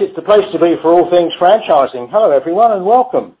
It's the place to be for all things franchising. Hello, everyone, and welcome.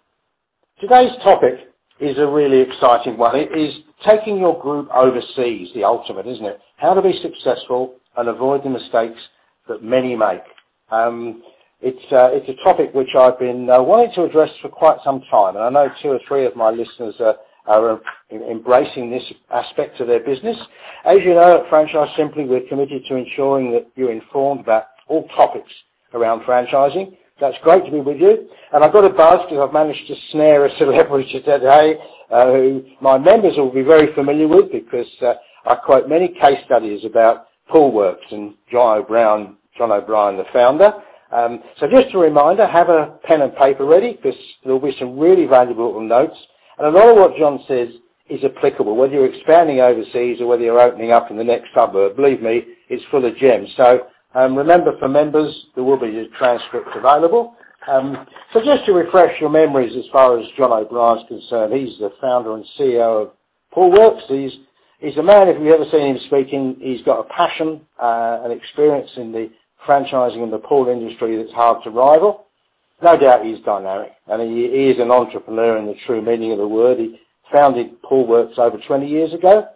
Today's topic is a really exciting one. It is taking your group overseas, the ultimate, isn't it? How to be successful and avoid the mistakes that many make. Um, it's, uh, it's a topic which I've been uh, wanting to address for quite some time, and I know two or three of my listeners are, are embracing this aspect of their business. As you know, at Franchise Simply, we're committed to ensuring that you're informed about all topics around franchising. That's great to be with you. And I've got a buzz because I've managed to snare a celebrity today uh, who my members will be very familiar with because uh, I quote many case studies about Poolwerx and John O'Brien, John O'Brien, the founder. Um, so just a reminder, have a pen and paper ready because there'll be some really valuable notes. And a lot of what John says is applicable, whether you're expanding overseas or whether you're opening up in the next suburb. Believe me, it's full of gems. Um, remember, for members, there will be a transcript available. Um, so just to refresh your memories as far as John O'Brien's concerned, he's the founder and CEO of Poolwerx. He's, he's a man, if you've ever seen him speaking, he's got a passion uh, and experience in the franchising and the pool industry that's hard to rival. No doubt he's dynamic, and he, is an entrepreneur in the true meaning of the word. He founded Poolwerx over 20 years ago,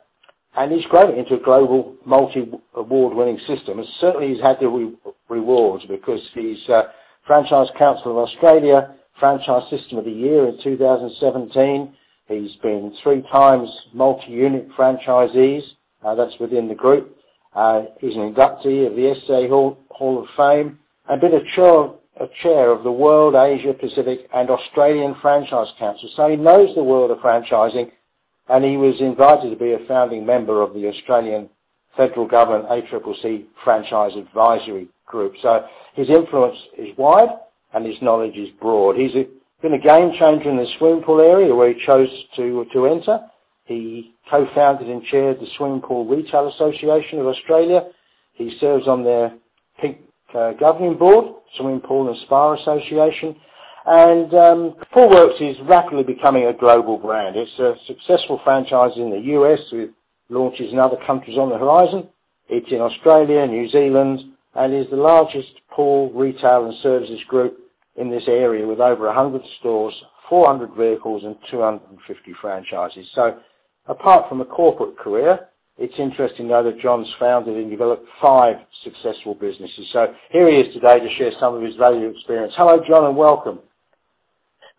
and he's grown it into a global multi-award winning system. Certainly he's had the rewards because he's uh, Franchise Council of Australia Franchise System of the Year in 2017. He's been three times multi-unit franchisees. Uh, that's within the group. Uh, he's an inductee of the SA Hall, of Fame and been a chair, a chair of the World, Asia, Pacific and Australian Franchise Council. So he knows the world of franchising and he was invited to be a founding member of the Australian federal government ACCC franchise advisory group. So his influence is wide and his knowledge is broad. He's a, been a game changer in the swimming pool area where he chose to, to enter. He co-founded and chaired the Swimming Pool Retail Association of Australia. He serves on their pink uh, governing board, Swimming Pool and Spa Association, and um, Poolwerx is rapidly becoming a global brand. It's a successful franchise in the US with launches in other countries on the horizon. It's in Australia, New Zealand, and is the largest pool retail and services group in this area with over 100 stores, 400 vehicles and 250 franchises. So apart from a corporate career, it's interesting know that John's founded and developed five successful businesses. So here he is today to share some of his valuable experience. Hello John and welcome.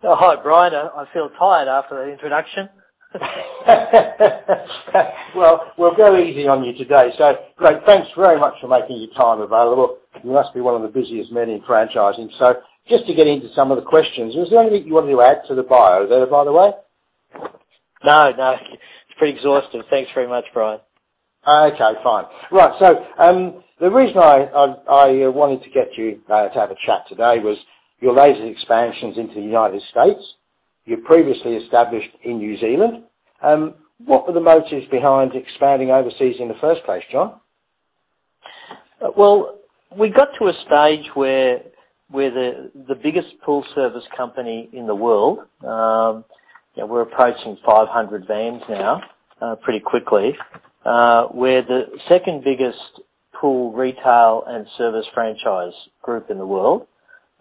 Oh, hi, Brian. I feel tired after that introduction. well, we'll go easy on you today. So, great. Thanks very much for making your time available. You must be one of the busiest men in franchising. So, just to get into some of the questions, was there anything you wanted to add to the bio there, by the way? No, no. It's pretty exhaustive. Thanks very much, Brian. Okay, fine. Right, so um, the reason I, I, I wanted to get you uh, to have a chat today was your latest expansions into the United States. You previously established in New Zealand. Um, what were the motives behind expanding overseas in the first place, John? Uh, well, we got to a stage where we're the, the biggest pool service company in the world. Um, you know, we're approaching 500 vans now, uh, pretty quickly. Uh, we're the second biggest pool retail and service franchise group in the world.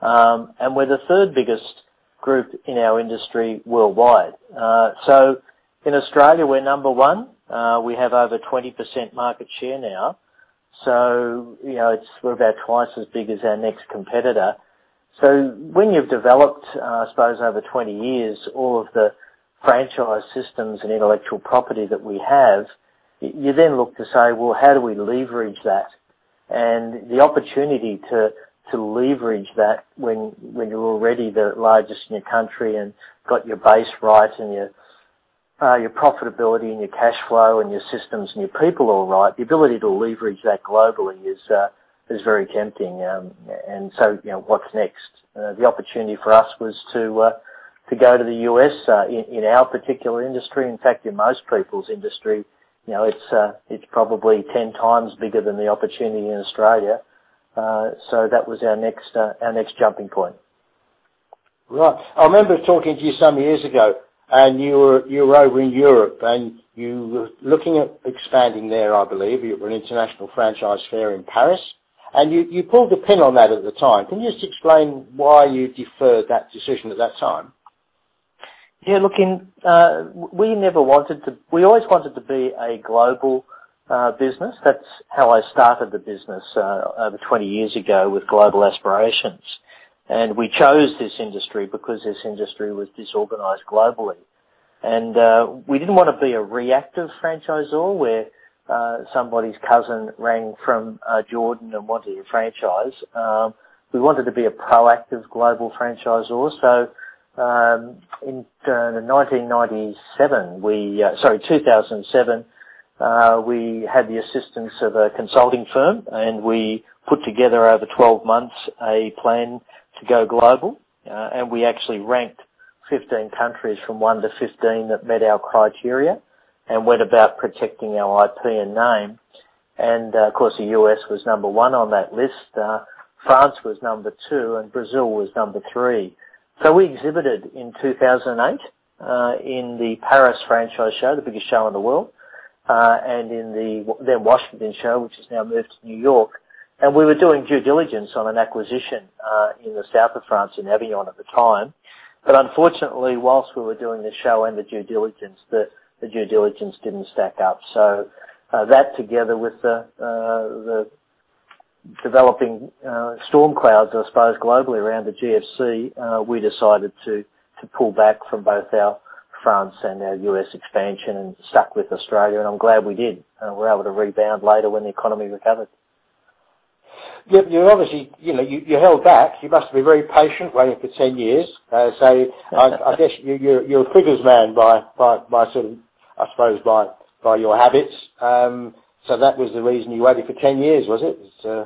Um, and we're the third biggest group in our industry worldwide. Uh, so in Australia, we're number one. Uh, we have over 20% market share now. So, you know, it's, we're about twice as big as our next competitor. So when you've developed, uh, I suppose over 20 years, all of the franchise systems and intellectual property that we have, you then look to say, well, how do we leverage that? And the opportunity to to leverage that when when you're already the largest in your country and got your base right and your uh, your profitability and your cash flow and your systems and your people all right, the ability to leverage that globally is uh, is very tempting. Um, and so, you know, what's next? Uh, the opportunity for us was to uh, to go to the US uh, in, in our particular industry. In fact, in most people's industry, you know, it's uh, it's probably ten times bigger than the opportunity in Australia. Uh, so that was our next uh, our next jumping point. Right. I remember talking to you some years ago, and you were you were over in Europe, and you were looking at expanding there. I believe you were an international franchise fair in Paris. And you, you pulled the pin on that at the time. Can you just explain why you deferred that decision at that time? Yeah, look, uh, we never wanted to, we always wanted to be a global uh, business. That's how I started the business uh, over 20 years ago with global aspirations. And we chose this industry because this industry was disorganized globally. And uh, we didn't want to be a reactive franchisor where uh, somebody's cousin rang from uh, Jordan and wanted a franchise. Um, we wanted to be a proactive global franchisor. So um, in uh, 1997, we uh, sorry 2007, uh, we had the assistance of a consulting firm, and we put together over 12 months a plan to go global, uh, and we actually ranked 15 countries from 1 to 15 that met our criteria and went about protecting our IP and name. And uh, of course, the US was number one on that list. Uh, France was number two, and Brazil was number three. So we exhibited in 2008 uh, in the Paris Franchise Show, the biggest show in the world, uh, and in the then Washington Show, which has now moved to New York. And we were doing due diligence on an acquisition uh, in the south of France, in Avignon at the time. But unfortunately, whilst we were doing the show and the due diligence, the the due diligence didn't stack up. So uh, that together with the, uh, the developing uh, storm clouds, I suppose, globally around the GFC, uh, we decided to, to pull back from both our France and our US expansion and stuck with Australia, and I'm glad we did. Uh, we're able to rebound later when the economy recovered. You, you obviously, you know, you, you held back. You must be very patient, waiting for ten years. Uh, so I, I guess you, you're, you're a figures man by, by, by sort of I suppose, by by your habits. Um, so that was the reason you waited for ten years, was it? It's, uh,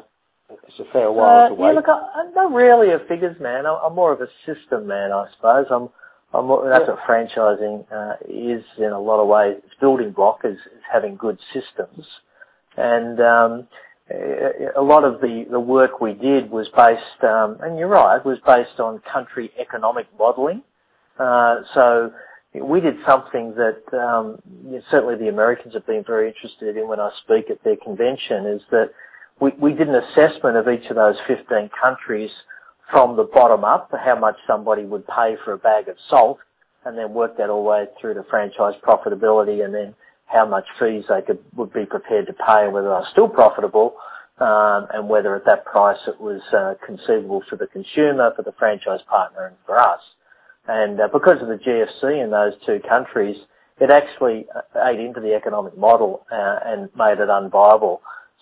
it's a fair while uh, to wait. Yeah, look, I, am not really a figures man. I'm, I'm, more of a system man, I suppose. I'm, I'm more, that's what franchising uh, is in a lot of ways. Its building block is, is having good systems, and um, a lot of the, the work we did was based, um, and you're right, was based on country economic modelling. Uh, so we did something that um, certainly the Americans have been very interested in when I speak at their convention is that we, we did an assessment of each of those 15 countries from the bottom up how much somebody would pay for a bag of salt and then work that all the way through to franchise profitability and then how much fees they could, would be prepared to pay and whether they're still profitable um, and whether at that price it was uh, conceivable for the consumer, for the franchise partner and for us. And uh, because of the GFC in those two countries, it actually uh, ate into the economic model uh, and made it unviable.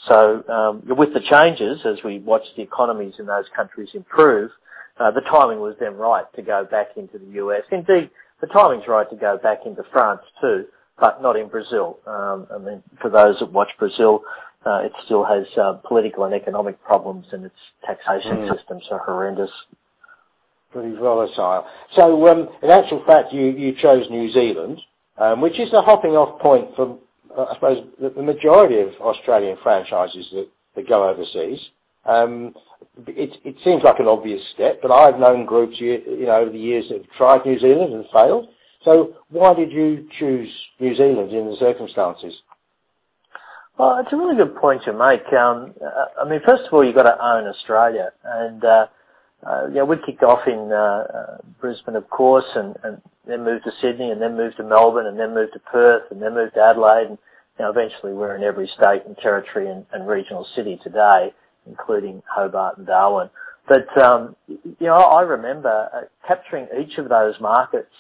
So um, with the changes, as we watched the economies in those countries improve, uh, the timing was then right to go back into the US. Indeed, the timing's right to go back into France too, but not in Brazil. Um, I mean, for those that watch Brazil, uh, it still has uh, political and economic problems, and its taxation mm. systems are horrendous pretty volatile. So, um, in actual fact, you, you chose New Zealand, um, which is a hopping off point for, I suppose, the, majority of Australian franchises that, go overseas. Um, it, seems like an obvious step, but I've known groups, you, you know, over the years that have tried New Zealand and failed. So, why did you choose New Zealand in the circumstances? Well, it's a really good point to make. Um, uh, I mean, first of all, you've got to own Australia, and uh, yeah, we kicked off in uh, uh, Brisbane, of course, and, and then moved to Sydney, and then moved to Melbourne, and then moved to Perth, and then moved to Adelaide, and you know, eventually we're in every state and territory and, and regional city today, including Hobart and Darwin. But um, you know, I remember uh, capturing each of those markets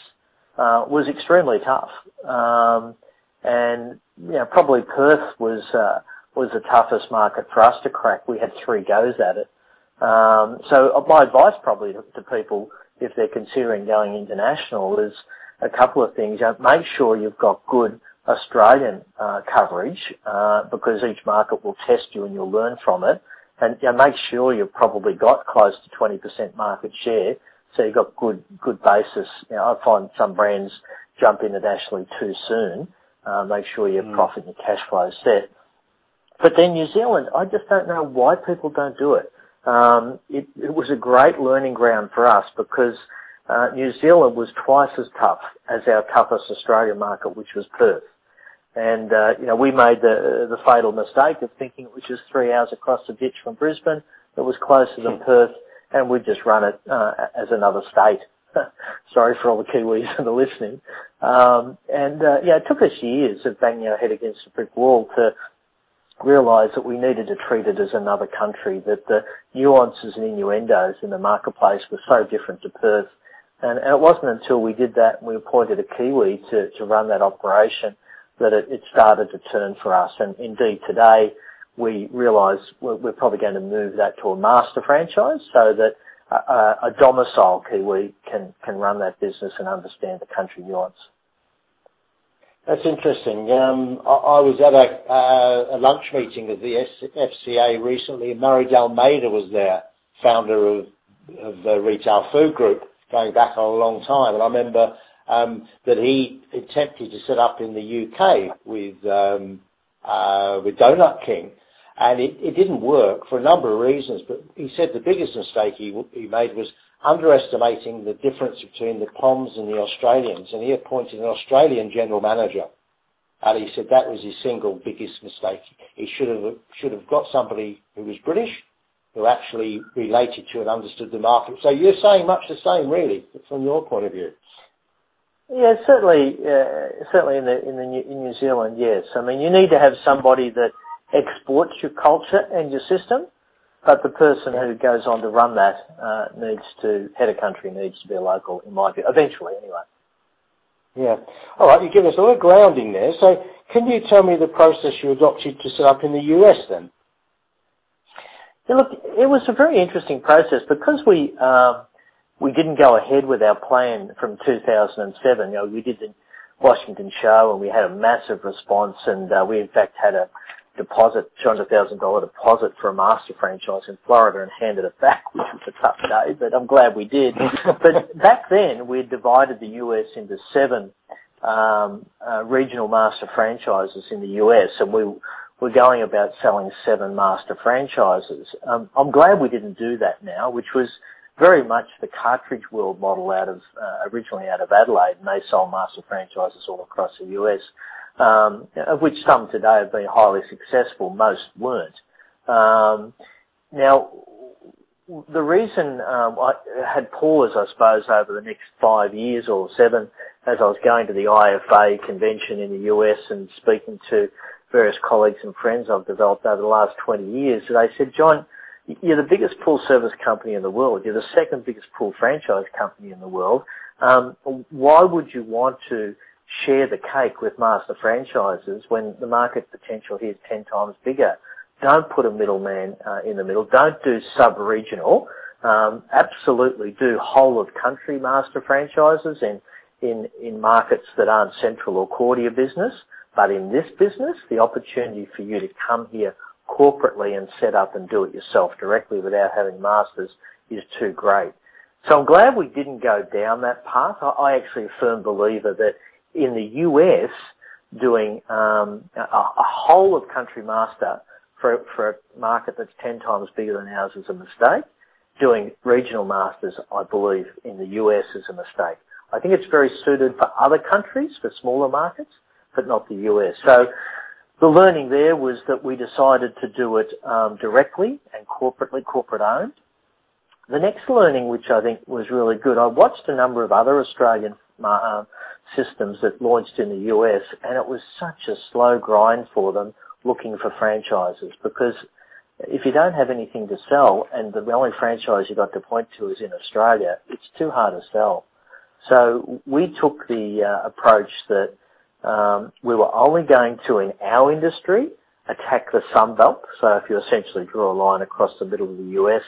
uh, was extremely tough, um, and you know, probably Perth was uh, was the toughest market for us to crack. We had three goes at it. Um, so uh, my advice probably to, to, people if they're considering going international is a couple of things. You make sure you've got good Australian uh, coverage uh, because each market will test you and you'll learn from it. And you know, make sure you've probably got close to 20% market share, so you've got good good basis. You know, I find some brands jump internationally too soon. Uh, make sure your mm. profit and your cash flow is set. But then New Zealand, I just don't know why people don't do it um, it, it, was a great learning ground for us because uh, New Zealand was twice as tough as our toughest Australian market, which was Perth. And, uh, you know, we made the, the fatal mistake of thinking it was just three hours across the ditch from Brisbane. It was closer than Perth and we'd just run it, uh, as another state. Sorry for all the Kiwis that are listening. Um, and, uh, yeah, it took us years of banging our head against a brick wall to realise that we needed to treat it as another country, that the nuances and innuendos in the marketplace were so different to Perth. And, and it wasn't until we did that and we appointed a Kiwi to, to run that operation that it, it started to turn for us. And indeed today we realise we're, we're, probably going to move that to a master franchise so that a, a domicile Kiwi can, can run that business and understand the country nuance. That's interesting. Um, I, was at a, lunch meeting of the FCA recently, and Murray D'Almeida was there, founder of, the Retail Food Group, going back a long time. And I remember um, that he attempted to set up in the UK with um, uh, with Donut King, and it, didn't work for a number of reasons. But he said the biggest mistake he, he made was underestimating the difference between the Poms and the Australians, and he appointed an Australian general manager. And he said that was his single biggest mistake. He should have should have got somebody who was British, who actually related to and understood the market. So you're saying much the same, really, from your point of view. Yeah, certainly, uh, certainly in the in the New, in New Zealand, yes. I mean, you need to have somebody that exports your culture and your system, but the person who goes on to run that uh, needs to head a country needs to be a local, in my view. Eventually, anyway. Yeah. All right. You give us a little grounding there. So, can you tell me the process you adopted to set up in the US then? Yeah, look, it was a very interesting process because we um, we didn't go ahead with our plan from 2007. You know, we did the Washington show and we had a massive response, and uh, we in fact had a deposit, $200,000 deposit for a master franchise in Florida and handed it back, which was a tough day, but I'm glad we did. but back then, we divided the US into seven um, uh, regional master franchises in the US, and we were going about selling seven master franchises. Um, I'm glad we didn't do that now, which was very much the cartridge world model out of uh, originally out of Adelaide, and they sold master franchises all across the US of which some today have been highly successful, most weren't. Um, now, the reason um, I had pause, I suppose, over the next five years or seven, as I was going to the IFA convention in the US and speaking to various colleagues and friends I've developed over the last 20 years, they said, John, you're the biggest pool service company in the world. You're the second biggest pool franchise company in the world. Um, why would you want to share the cake with master franchises when the market potential here is 10 times bigger. Don't put a middleman uh, in the middle. Don't do sub-regional. Um, absolutely do whole of country master franchises in, in, in markets that aren't central or core to your business. But in this business, the opportunity for you to come here corporately and set up and do it yourself directly without having masters is too great. So I'm glad we didn't go down that path. I, I actually a firm believer that in the US doing um, a, a, whole of country master for, for a market that's 10 times bigger than ours is a mistake. Doing regional masters, I believe, in the US is a mistake. I think it's very suited for other countries, for smaller markets, but not the US. So the learning there was that we decided to do it um, directly and corporately, corporate owned. The next learning, which I think was really good, I watched a number of other Australian uh, systems that launched in the US, and it was such a slow grind for them looking for franchises because if you don't have anything to sell and the only franchise you got to point to is in Australia, it's too hard to sell. So we took the uh, approach that um, we were only going to, in our industry, attack the Sun Belt. So if you essentially draw a line across the middle of the US,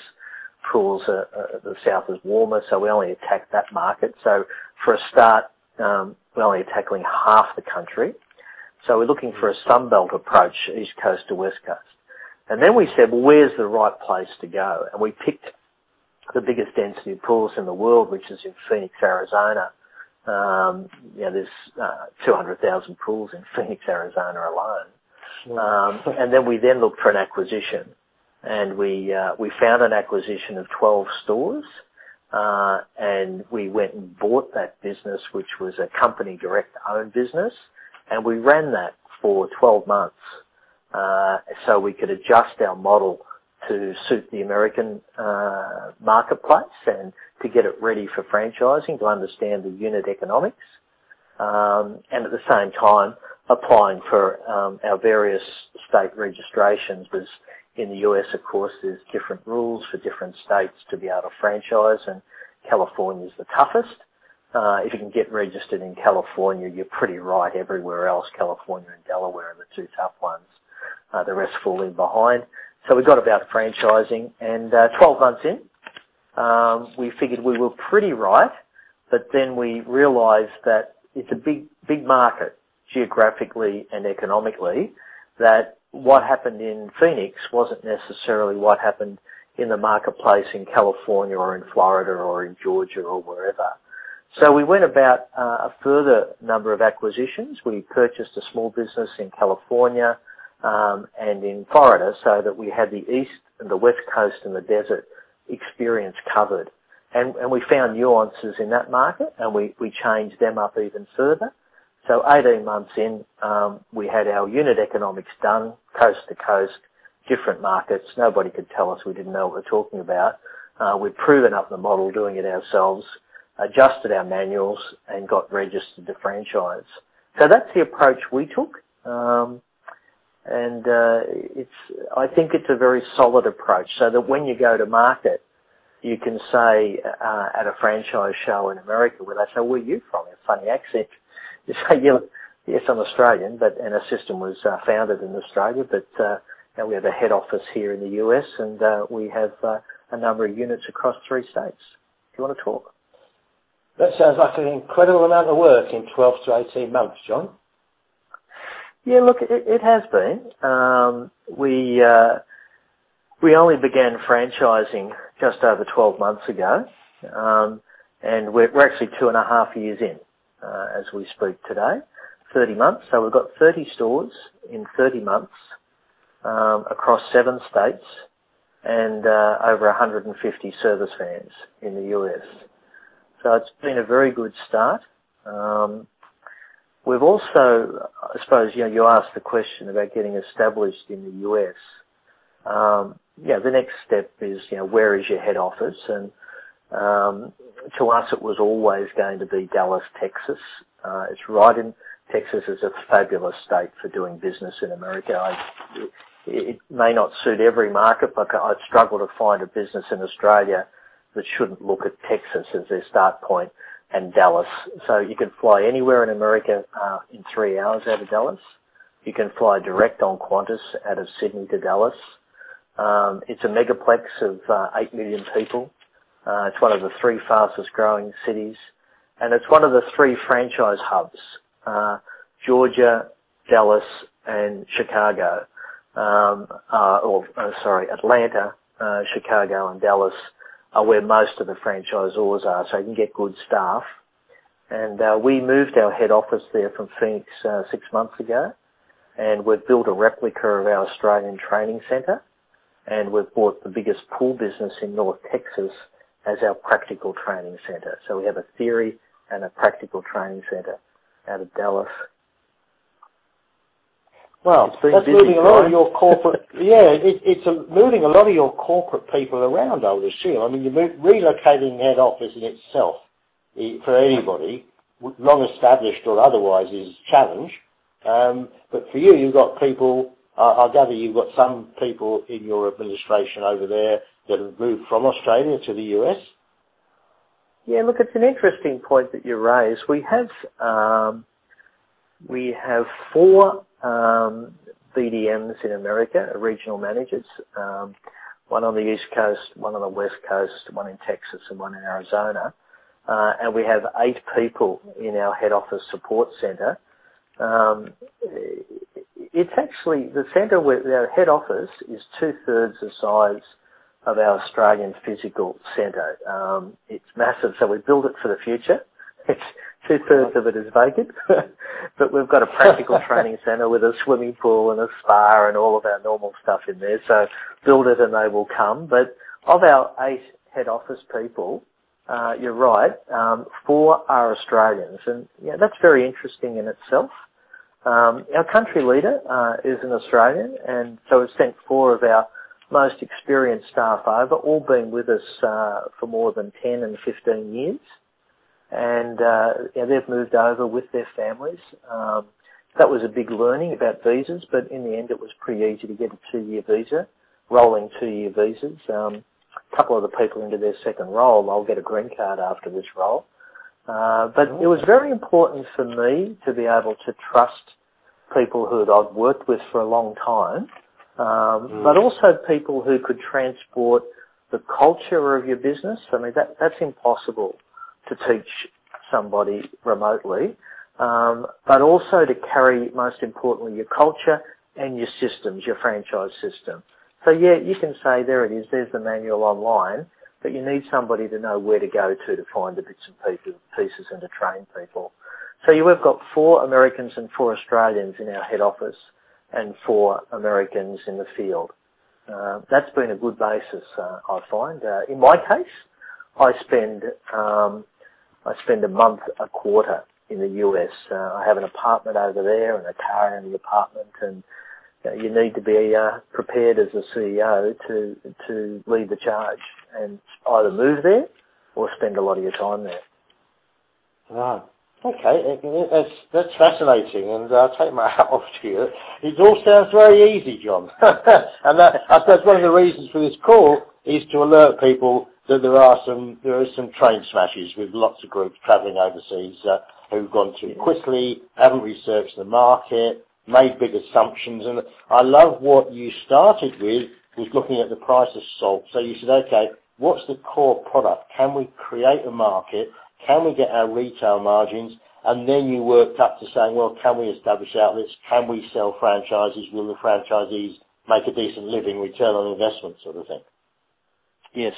pools, uh, uh, the south is warmer, so we only attack that market. So for a start, um, we're only tackling half the country. So we're looking for a Sunbelt approach, East Coast to West Coast. And then we said, well, where's the right place to go? And we picked the biggest density of pools in the world, which is in Phoenix, Arizona. Um, you know, there's uh, 200,000 pools in Phoenix, Arizona alone. Um, and then we then looked for an acquisition, and we uh, we found an acquisition of 12 stores uh, and we went and bought that business, which was a company direct owned business, and we ran that for 12 months, uh, so we could adjust our model to suit the American uh, marketplace and to get it ready for franchising, to understand the unit economics. Um, and at the same time, applying for our various state registrations, because in the U.S., of course, there's different rules for different states to be able to franchise, and California's the toughest. Uh, if you can get registered in California, you're pretty right everywhere else. California and Delaware are the two tough ones. Uh, the rest fall in behind. So we got about franchising, and uh, 12 months in, um, we figured we were pretty right, but then we realized that it's a big, big market geographically and economically, that what happened in Phoenix wasn't necessarily what happened in the marketplace in California or in Florida or in Georgia or wherever. So we went about uh, a further number of acquisitions. We purchased a small business in California, um, and in Florida, so that we had the East and the West Coast and the desert experience covered. And, and we found nuances in that market, and we, we changed them up even further. 18 months in, um, we had our unit economics done coast to coast, different markets. Nobody could tell us we didn't know what we're talking about. Uh, we'd proven up the model doing it ourselves, adjusted our manuals, and got registered to franchise. So that's the approach we took. Um, and uh, it's, I think it's a very solid approach, so that when you go to market, you can say, at a franchise show in America, where they say, "Where are you from?" A funny accent. You say, "Yes, I'm Australian," but and our system was uh, founded in Australia, but uh, now we have a head office here in the U.S., and uh, we have a number of units across three states. Do you want to talk? That sounds like an incredible amount of work in 12 to 18 months, John. Yeah, look, it it has been. Um, we uh we only began franchising just over 12 months ago. Uhm, and we're, we're actually two and a half years in, as we speak today. 30 months. So we've got 30 stores in 30 months, um, across seven states and uh, over 150 service vans in the U.S. So it's been a very good start. Um, we've also, I suppose, you know, you asked the question about getting established in the U.S. Um, yeah, the next step is, you know, where is your head office? To us, it was always going to be Dallas, Texas. Uh, it's right in Texas is a fabulous state for doing business in America. I, It may not suit every market, but I'd struggle to find a business in Australia that shouldn't look at Texas as their start point and Dallas. So you can fly anywhere in America uh, in three hours out of Dallas. You can fly direct on Qantas out of Sydney to Dallas. Um, it's a megaplex of uh, 8 million people. It's one of the three fastest-growing cities, and it's one of the three franchise hubs. Uh, Georgia, Dallas, and Chicago. Um, uh, or sorry, Atlanta, uh Chicago, and Dallas are where most of the franchisors are, so you can get good staff. And uh we moved our head office there from Phoenix six months ago, and we've built a replica of our Australian training center, and we've bought the biggest pool business in North Texas as our practical training center. So we have a theory and a practical training center out of Dallas. Well, that's moving a lot of your corporate yeah, it, it's a, moving a lot of your corporate people around, I would assume. I mean, you're relocating head office in itself, for anybody, long established or otherwise, is a challenge. Um, but for you, you've got people. I, I gather you've got some people in your administration over there that have moved from Australia to the U.S.? Yeah, look, it's an interesting point that you raise. We have we have four BDMs in America, regional managers. One on the East Coast, one on the West Coast, one in Texas, and one in Arizona. Uh, and we have eight people in our head office support center. Um, it's actually the center where our head office is two-thirds the size of our Australian physical center. It's massive, so we built it for the future. Two-thirds of it is vacant. But we've got a practical training center with a swimming pool and a spa and all of our normal stuff in there. So build it and they will come. But of our eight head office people, you're right, four are Australians. And yeah, that's very interesting in itself. Um, our country leader uh, is an Australian, and so we've sent four of our most experienced staff over, all been with us uh, for more than 10 and 15 years. And uh, they've moved over with their families. Um, that was a big learning about visas, but in the end it was pretty easy to get a two-year visa, rolling two-year visas. Um, a couple of the people into their second role, they'll get a green card after this role. Uh, but it was very important for me to be able to trust people who I'd worked with for a long time, um, mm. but also people who could transport the culture of your business. I mean, that, that's impossible to teach somebody remotely, um, but also to carry, most importantly, your culture and your systems, your franchise system. So yeah, you can say there it is, there's the manual online, but you need somebody to know where to go to to find the bits and pieces and to train people. So you have got four Americans and four Australians in our head office and four Americans in the field. Uh, that's been a good basis, uh, I find. Uh, in my case, I spend um, I spend a month a quarter in the US. Uh, I have an apartment over there and a car in the apartment, and uh, you need to be uh, prepared as a CEO to to lead the charge and either move there or spend a lot of your time there. Right. Okay, that's that's fascinating, and I'll take my hat off to you. It all sounds very easy, John, and that, that's one of the reasons for this call is to alert people that there are some there are some train smashes with lots of groups travelling overseas uh, who've gone too quickly, haven't researched the market, made big assumptions, and I love what you started with was looking at the price of salt. So you said, okay, what's the core product? Can we create a market? Can we get our retail margins? And then you worked up to saying, well, can we establish outlets? Can we sell franchises? Will the franchisees make a decent living, return on investment sort of thing? Yes.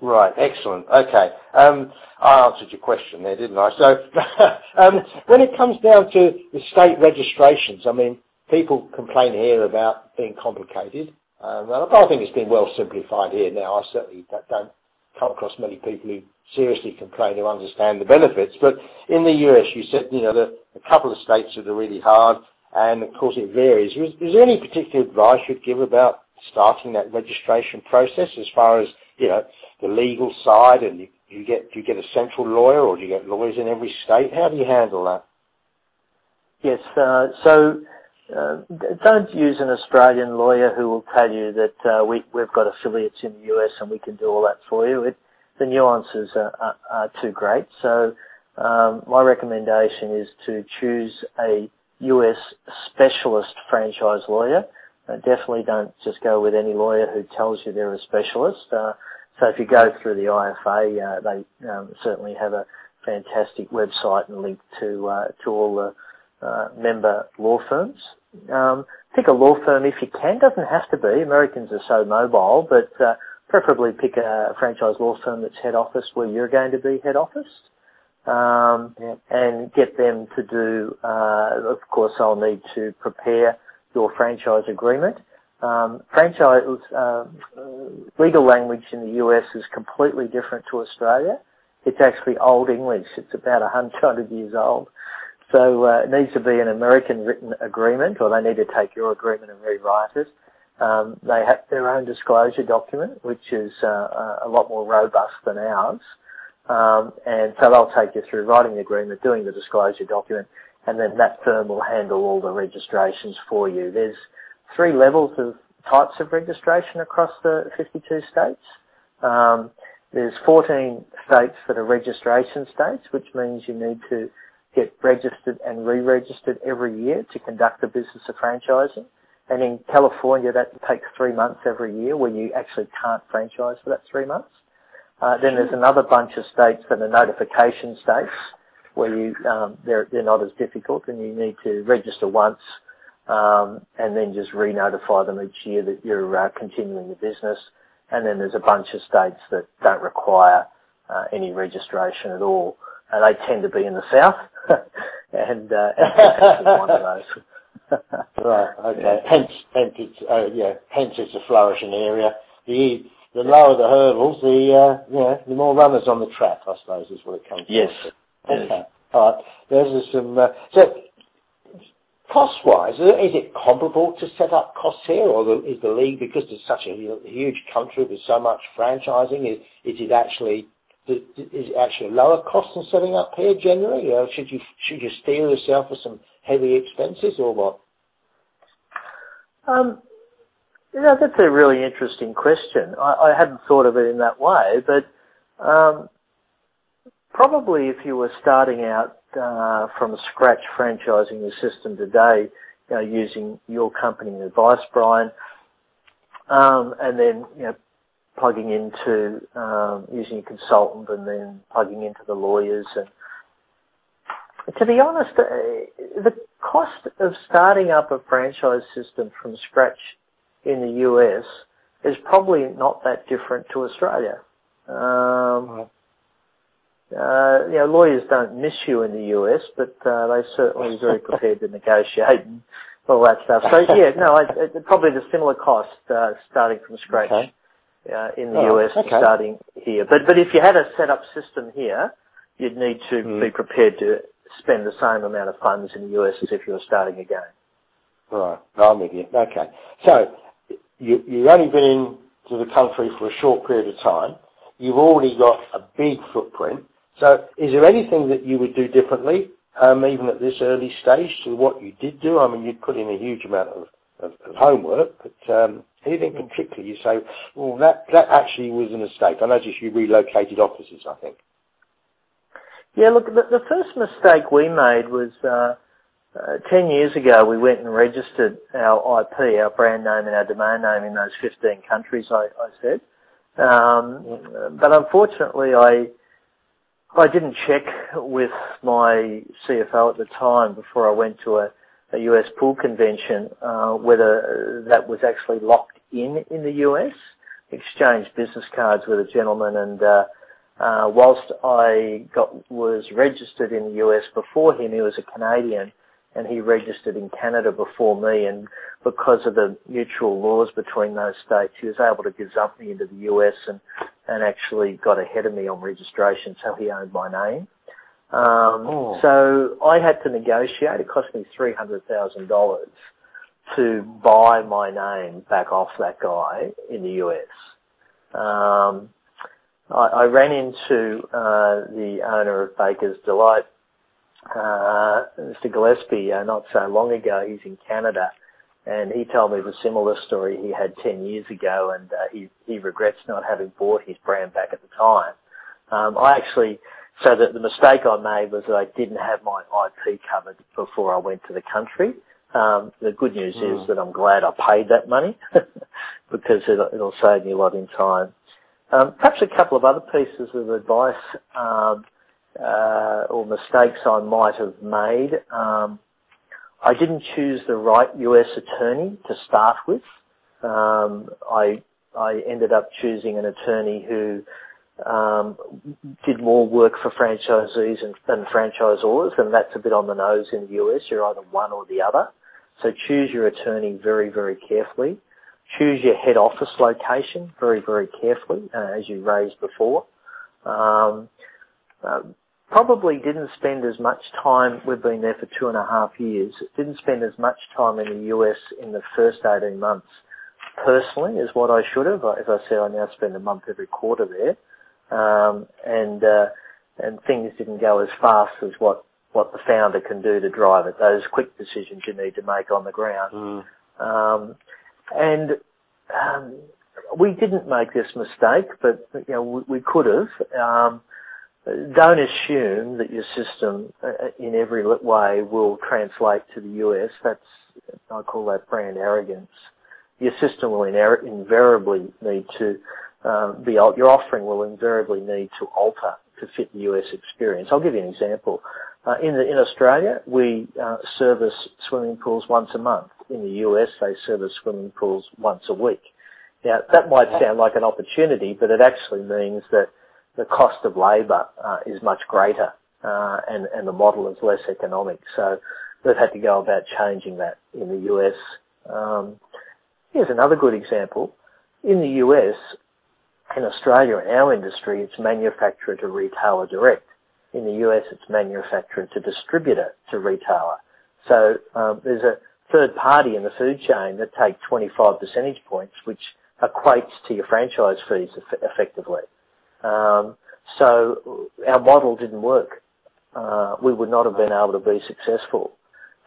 Right. Excellent. Okay. Um, I answered your question there, didn't I? So, um, when it comes down to the state registrations, I mean, people complain here about being complicated. Um, I think it's been well simplified here now. I certainly don't come across many people who seriously complain who understand the benefits. But in the US, you said, you know, the, a couple of states that are really hard, and of course it varies. Is, is there any particular advice you'd give about starting that registration process as far as, you know, the legal side and you, get, do you get a central lawyer or do you get lawyers in every state? How do you handle that? Yes, uh, so uh, don't use an Australian lawyer who will tell you that uh, we, we've got affiliates in the US and we can do all that for you. It, the nuances are, are, are too great. So um, my recommendation is to choose a US specialist franchise lawyer. Uh, definitely don't just go with any lawyer who tells you they're a specialist. Uh, so if you go through the IFA, uh, they um, certainly have a fantastic website and link to uh, to all the uh, member law firms. Um, pick a law firm if you can. Doesn't have to be. Americans are so mobile, but uh, preferably pick a franchise law firm that's head office where you're going to be head office. Um, yeah. and get them to do, uh, of course I'll need to prepare your franchise agreement. Um, franchise, uh, legal language in the US is completely different to Australia. It's actually Old English. It's about 100 years old. So uh, it needs to be an American written agreement, or they need to take your agreement and rewrite it. Um, they have their own disclosure document, which is uh, a lot more robust than ours. Um, and so they'll take you through writing the agreement, doing the disclosure document, and then that firm will handle all the registrations for you. There's three levels of types of registration across the 52 states. Um, there's 14 states that are registration states, which means you need to get registered and re-registered every year to conduct the business of franchising. And in California, that takes three months every year where you actually can't franchise for that three months. Uh, then there's another bunch of states that are notification states where you, um, they're, they're not as difficult and you need to register once, um, and then just re-notify them each year that you're uh, continuing the business. And then there's a bunch of states that don't require uh, any registration at all, and they tend to be in the south. and uh, one of those right. Okay. Hence, hence it's uh, yeah. Hence it's a flourishing area. The the lower the hurdles, the uh, yeah, the more runners on the track. I suppose is what it comes. Yes. To. Okay. All right. There's some. Uh, so cost-wise, is it comparable to set up costs here, or is the league, because it's such a huge country with so much franchising, is is it actually is a lower cost than setting up here generally? Or should you steel yourself for some heavy expenses or what? Um, you know, that's a really interesting question. I hadn't thought of it in that way, but um, probably if you were starting out uh, from scratch franchising the system today, you know, using your company and advice, Brian, um, and then you know, plugging into um, using a consultant and then plugging into the lawyers. To be honest, uh, the cost of starting up a franchise system from scratch in the U.S. is probably not that different to Australia. Um, right. Uh, lawyers don't miss you in the U.S., but uh, they certainly are very prepared to negotiate and all that stuff. So yeah, no, probably the similar cost starting from scratch. Okay in the U.S. to starting here. But but if you had a set-up system here, you'd need to hmm. be prepared to spend the same amount of funds in the U.S. as if you were starting again. Right. I'm with you. Okay. So You've only been into the country for a short period of time. You've already got a big footprint. So, is there anything that you would do differently, um, even at this early stage, to what you did do? I mean, You'd put in a huge amount of homework, but um, anything mm. particularly you say, "Well, that actually was a mistake." I noticed you relocated offices, I think. Yeah, look, the first mistake we made was uh, uh, 10 years ago, we went and registered our IP, our brand name, and our domain name in those 15 countries I I said. Um, but unfortunately, I I didn't check with my CFO at the time before I went to a a U.S. pool convention, uh, whether that was actually locked in in the U.S. Exchanged business cards with a gentleman, and Uh, whilst I was registered in the U.S. before him, he was a Canadian, and he registered in Canada before me. And because of the mutual laws between those states, he was able to gazump me into the U.S. and actually got ahead of me on registration, so he owned my name. Um, oh. So I had to negotiate. It cost me $300,000 to buy my name back off that guy in the U.S. Um, I ran into uh, the owner of Baker's Delight, uh, Mr. Gillespie, uh, not so long ago. He's in Canada, and he told me the similar story he had 10 years ago, and he regrets not having bought his brand back at the time. Um, I actually, so that the mistake I made was that I didn't have my IP covered before I went to the country. Um, the good news is hmm. that I'm glad I paid that money because it'll save me a lot in time. Perhaps a couple of other pieces of advice um, uh, or mistakes I might have made. Um, I didn't choose the right U.S. attorney to start with. Um I I ended up choosing an attorney who um, did more work for franchisees than franchisors, and that's a bit on the nose in the U.S. You're either one or the other. So choose your attorney very, very carefully. Choose your head office location very very carefully, uh, as you raised before. Um, uh, probably didn't spend as much time, we've been there for two and a half years, didn't spend as much time in the U.S. in the first 18 months personally as what I should have. As I said, I now spend a month every quarter there. Um, and, uh, and things didn't go as fast as what the founder can do to drive it, those quick decisions you need to make on the ground. Mm. Um, We didn't make this mistake, but you know we we could have. Um, don't assume that your system, uh, in every way, will translate to the U.S. That's I call that brand arrogance. Your system will iner- invariably need to uh, be your offering will invariably need to alter to fit the U.S. experience. I'll give you an example. Uh, In Australia, we service swimming pools once a month. In the U.S., they service swimming pools once a week. Now, that might sound like an opportunity, but it actually means that the cost of labor uh, is much greater, uh, and and the model is less economic. So we've had to go about changing that in the U.S. Um, here's another good example. In the U.S., in Australia, in our industry, it's manufacturer to retailer direct. In the U.S., it's manufacturer to distributor to retailer. So um, there's a third party in the food chain that take 25 percentage points, which equates to your franchise fees effectively. Um, so our model didn't work. Uh, we would not have been able to be successful.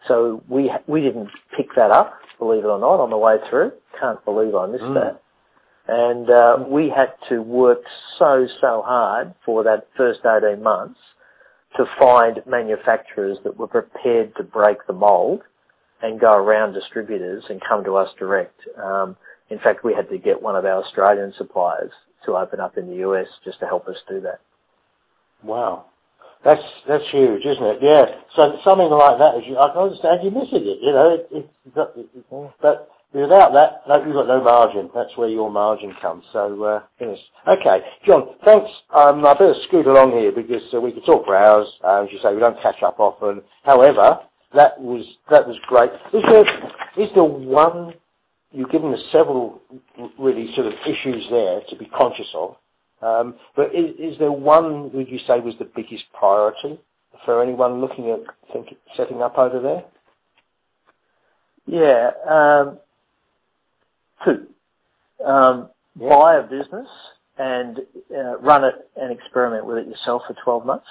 So we we didn't pick that up, believe it or not, on the way through. Can't believe I missed mm. that. And uh, we had to work so so hard for that first 18 months to find manufacturers that were prepared to break the mold and go around distributors and come to us direct. Um, in fact, we had to get one of our Australian suppliers to open up in the US just to help us do that. Wow. That's that's huge, isn't it? Yeah. So something like that, is, I can understand you missing it. You know, it, it, it, but without that, you've got no margin. That's where your margin comes. So, uh, yes. Okay, John. Thanks. Um, I better scoot along here because uh, we could talk for hours. Uh, as you say, we don't catch up often. However, that was that was great. Is there is there one? You've given us several really sort of issues there to be conscious of. Um, but is, is, there one would you say was the biggest priority for anyone looking at think, setting up over there? Yeah, um, two. Um, yeah. Buy a business and uh, run it and experiment with it yourself for 12 months.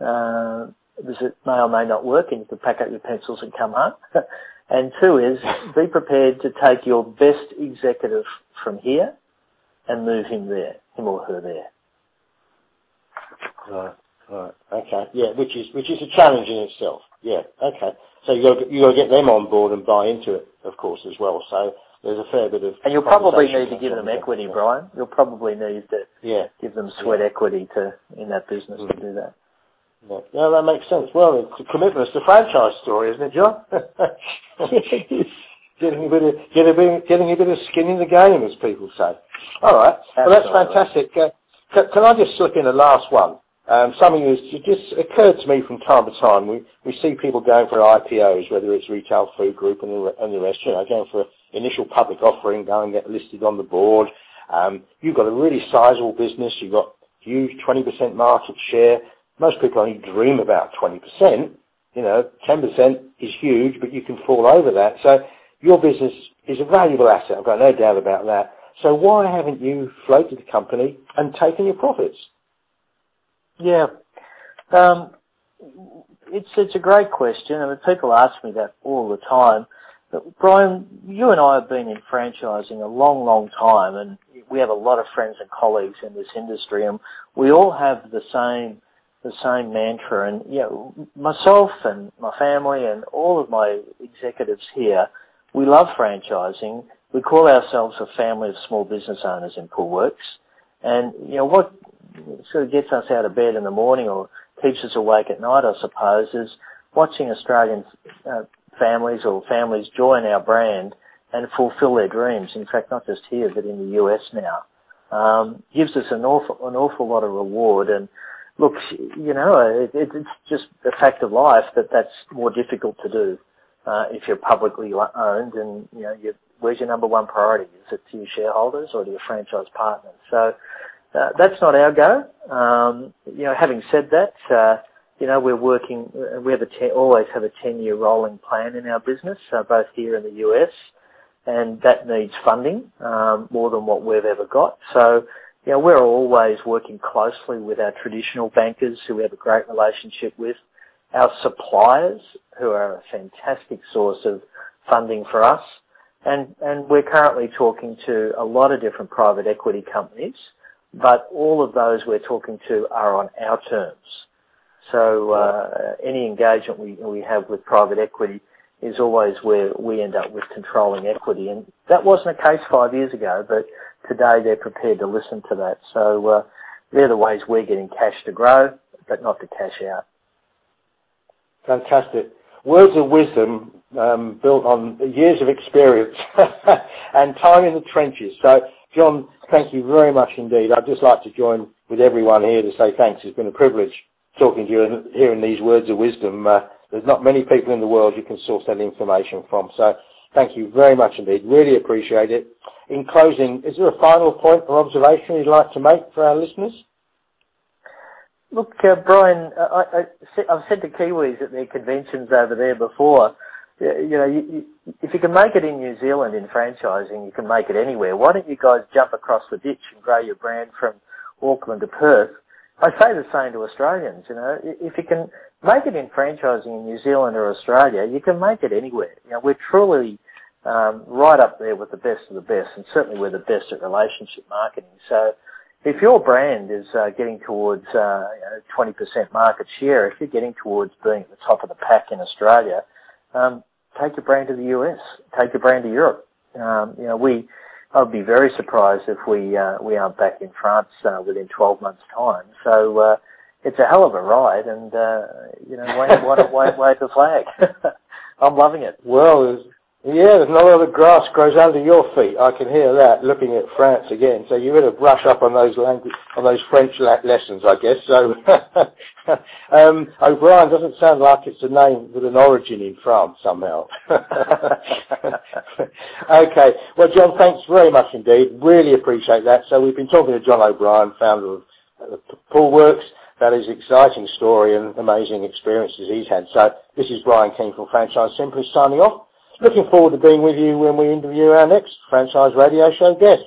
Uh, it may or may not work and you can pack up your pencils and come home. and two is be prepared to take your best executive from here and move him there, him or her there. Right, right, okay, yeah, which is which is a challenge in itself. Yeah, okay. So you got you got to get them on board and buy into it, of course, as well. So there's a fair bit of. And you'll probably need to give them equity, yeah. Brian. You'll probably need to yeah. give them sweat yeah. equity to in that business mm. to do that. Yeah. yeah, that makes sense. Well, it's a commitment. It's a franchise story, isn't it, John? getting a bit of getting a bit, getting a bit of skin in the game, as people say. All right. Well, that's fantastic. Uh, can, can, I just slip in a last one? Um, something that's just occurred to me from time to time. We we see people going for IPOs, whether it's Retail Food Group and the, and the rest. You know, going for initial public offering, go and get listed on the board. Um, you've got a really sizable business. You've got huge 20% market share. Most people only dream about 20%. You know, 10% is huge, but you can fall over that. So your business is a valuable asset. I've got no doubt about that. So why haven't you floated the company and taken your profits? Yeah. Um, it's, it's a great question. I mean, people ask me that all the time. But Brian, you and I have been in franchising a long, long time and we have a lot of friends and colleagues in this industry and we all have the same, the same mantra and, you know, myself and my family and all of my executives here, we love franchising. We call ourselves a family of small business owners in Poolwerx. And, you know, what sort of gets us out of bed in the morning or keeps us awake at night, I suppose, is watching Australian uh, families or families join our brand and fulfill their dreams. In fact, not just here, but in the US now. Um, gives us an awful, an awful lot of reward. And look, you know, it, it's just a fact of life that that's more difficult to do uh, if you're publicly owned. And you know, you, where's your number one priority? Is it to your shareholders or to your franchise partners? So uh, that's not our go. Um, you know, having said that. Uh, you know, we're working, we have a ten, always have a 10 year rolling plan in our business, uh, both here in the US, and that needs funding, um, more than what we've ever got. So, know, we're always working closely with our traditional bankers who we have a great relationship with, our suppliers who are a fantastic source of funding for us, and, and we're currently talking to a lot of different private equity companies, but all of those we're talking to are on our terms. So uh, any engagement we we have with private equity is always where we end up with controlling equity, and that wasn't the case five years ago. But today they're prepared to listen to that. So uh, they're the ways we're getting cash to grow, but not to cash out. Fantastic. Words of wisdom um, built on years of experience and time in the trenches. So, John, thank you very much indeed. I'd just like to join with everyone here to say thanks. It's been a privilege talking to you and hearing these words of wisdom. Uh, there's not many people in the world you can source that information from. So thank you very much indeed. Really appreciate it. In closing, is there a final point or observation you'd like to make for our listeners? Look, uh, Brian, I, have said to Kiwis at their conventions over there before, you know, if you can make it in New Zealand in franchising, you can make it anywhere. Why don't you guys jump across the ditch and grow your brand from Auckland to Perth? I say the same to Australians, you know, if you can make it in franchising in New Zealand or Australia, you can make it anywhere. You know, we're truly um, right up there with the best of the best, and certainly we're the best at relationship marketing. So, if your brand is uh, getting towards uh, you know, 20% market share, if you're getting towards being at the top of the pack in Australia, um, take your brand to the US, take your brand to Europe. Um, you know, we, I'd be very surprised if we uh, we aren't back in France uh, within 12 months' time. So uh, it's a hell of a ride, and uh, you know, wave, wave, wave, wave the flag. I'm loving it. Well, yeah, there's not a lot of grass grows under your feet. I can hear that looking at France again. So you better brush up on those language, on those French lessons, I guess. So, um, O'Brien doesn't sound like it's a name with an origin in France somehow. okay. Well, John, thanks very much indeed. Really appreciate that. So we've been talking to John O'Brien, founder of uh, Poolwerx. That is exciting story and amazing experiences he's had. So this is Brian King from Franchise Simply signing off. Looking forward to being with you when we interview our next franchise radio show guest.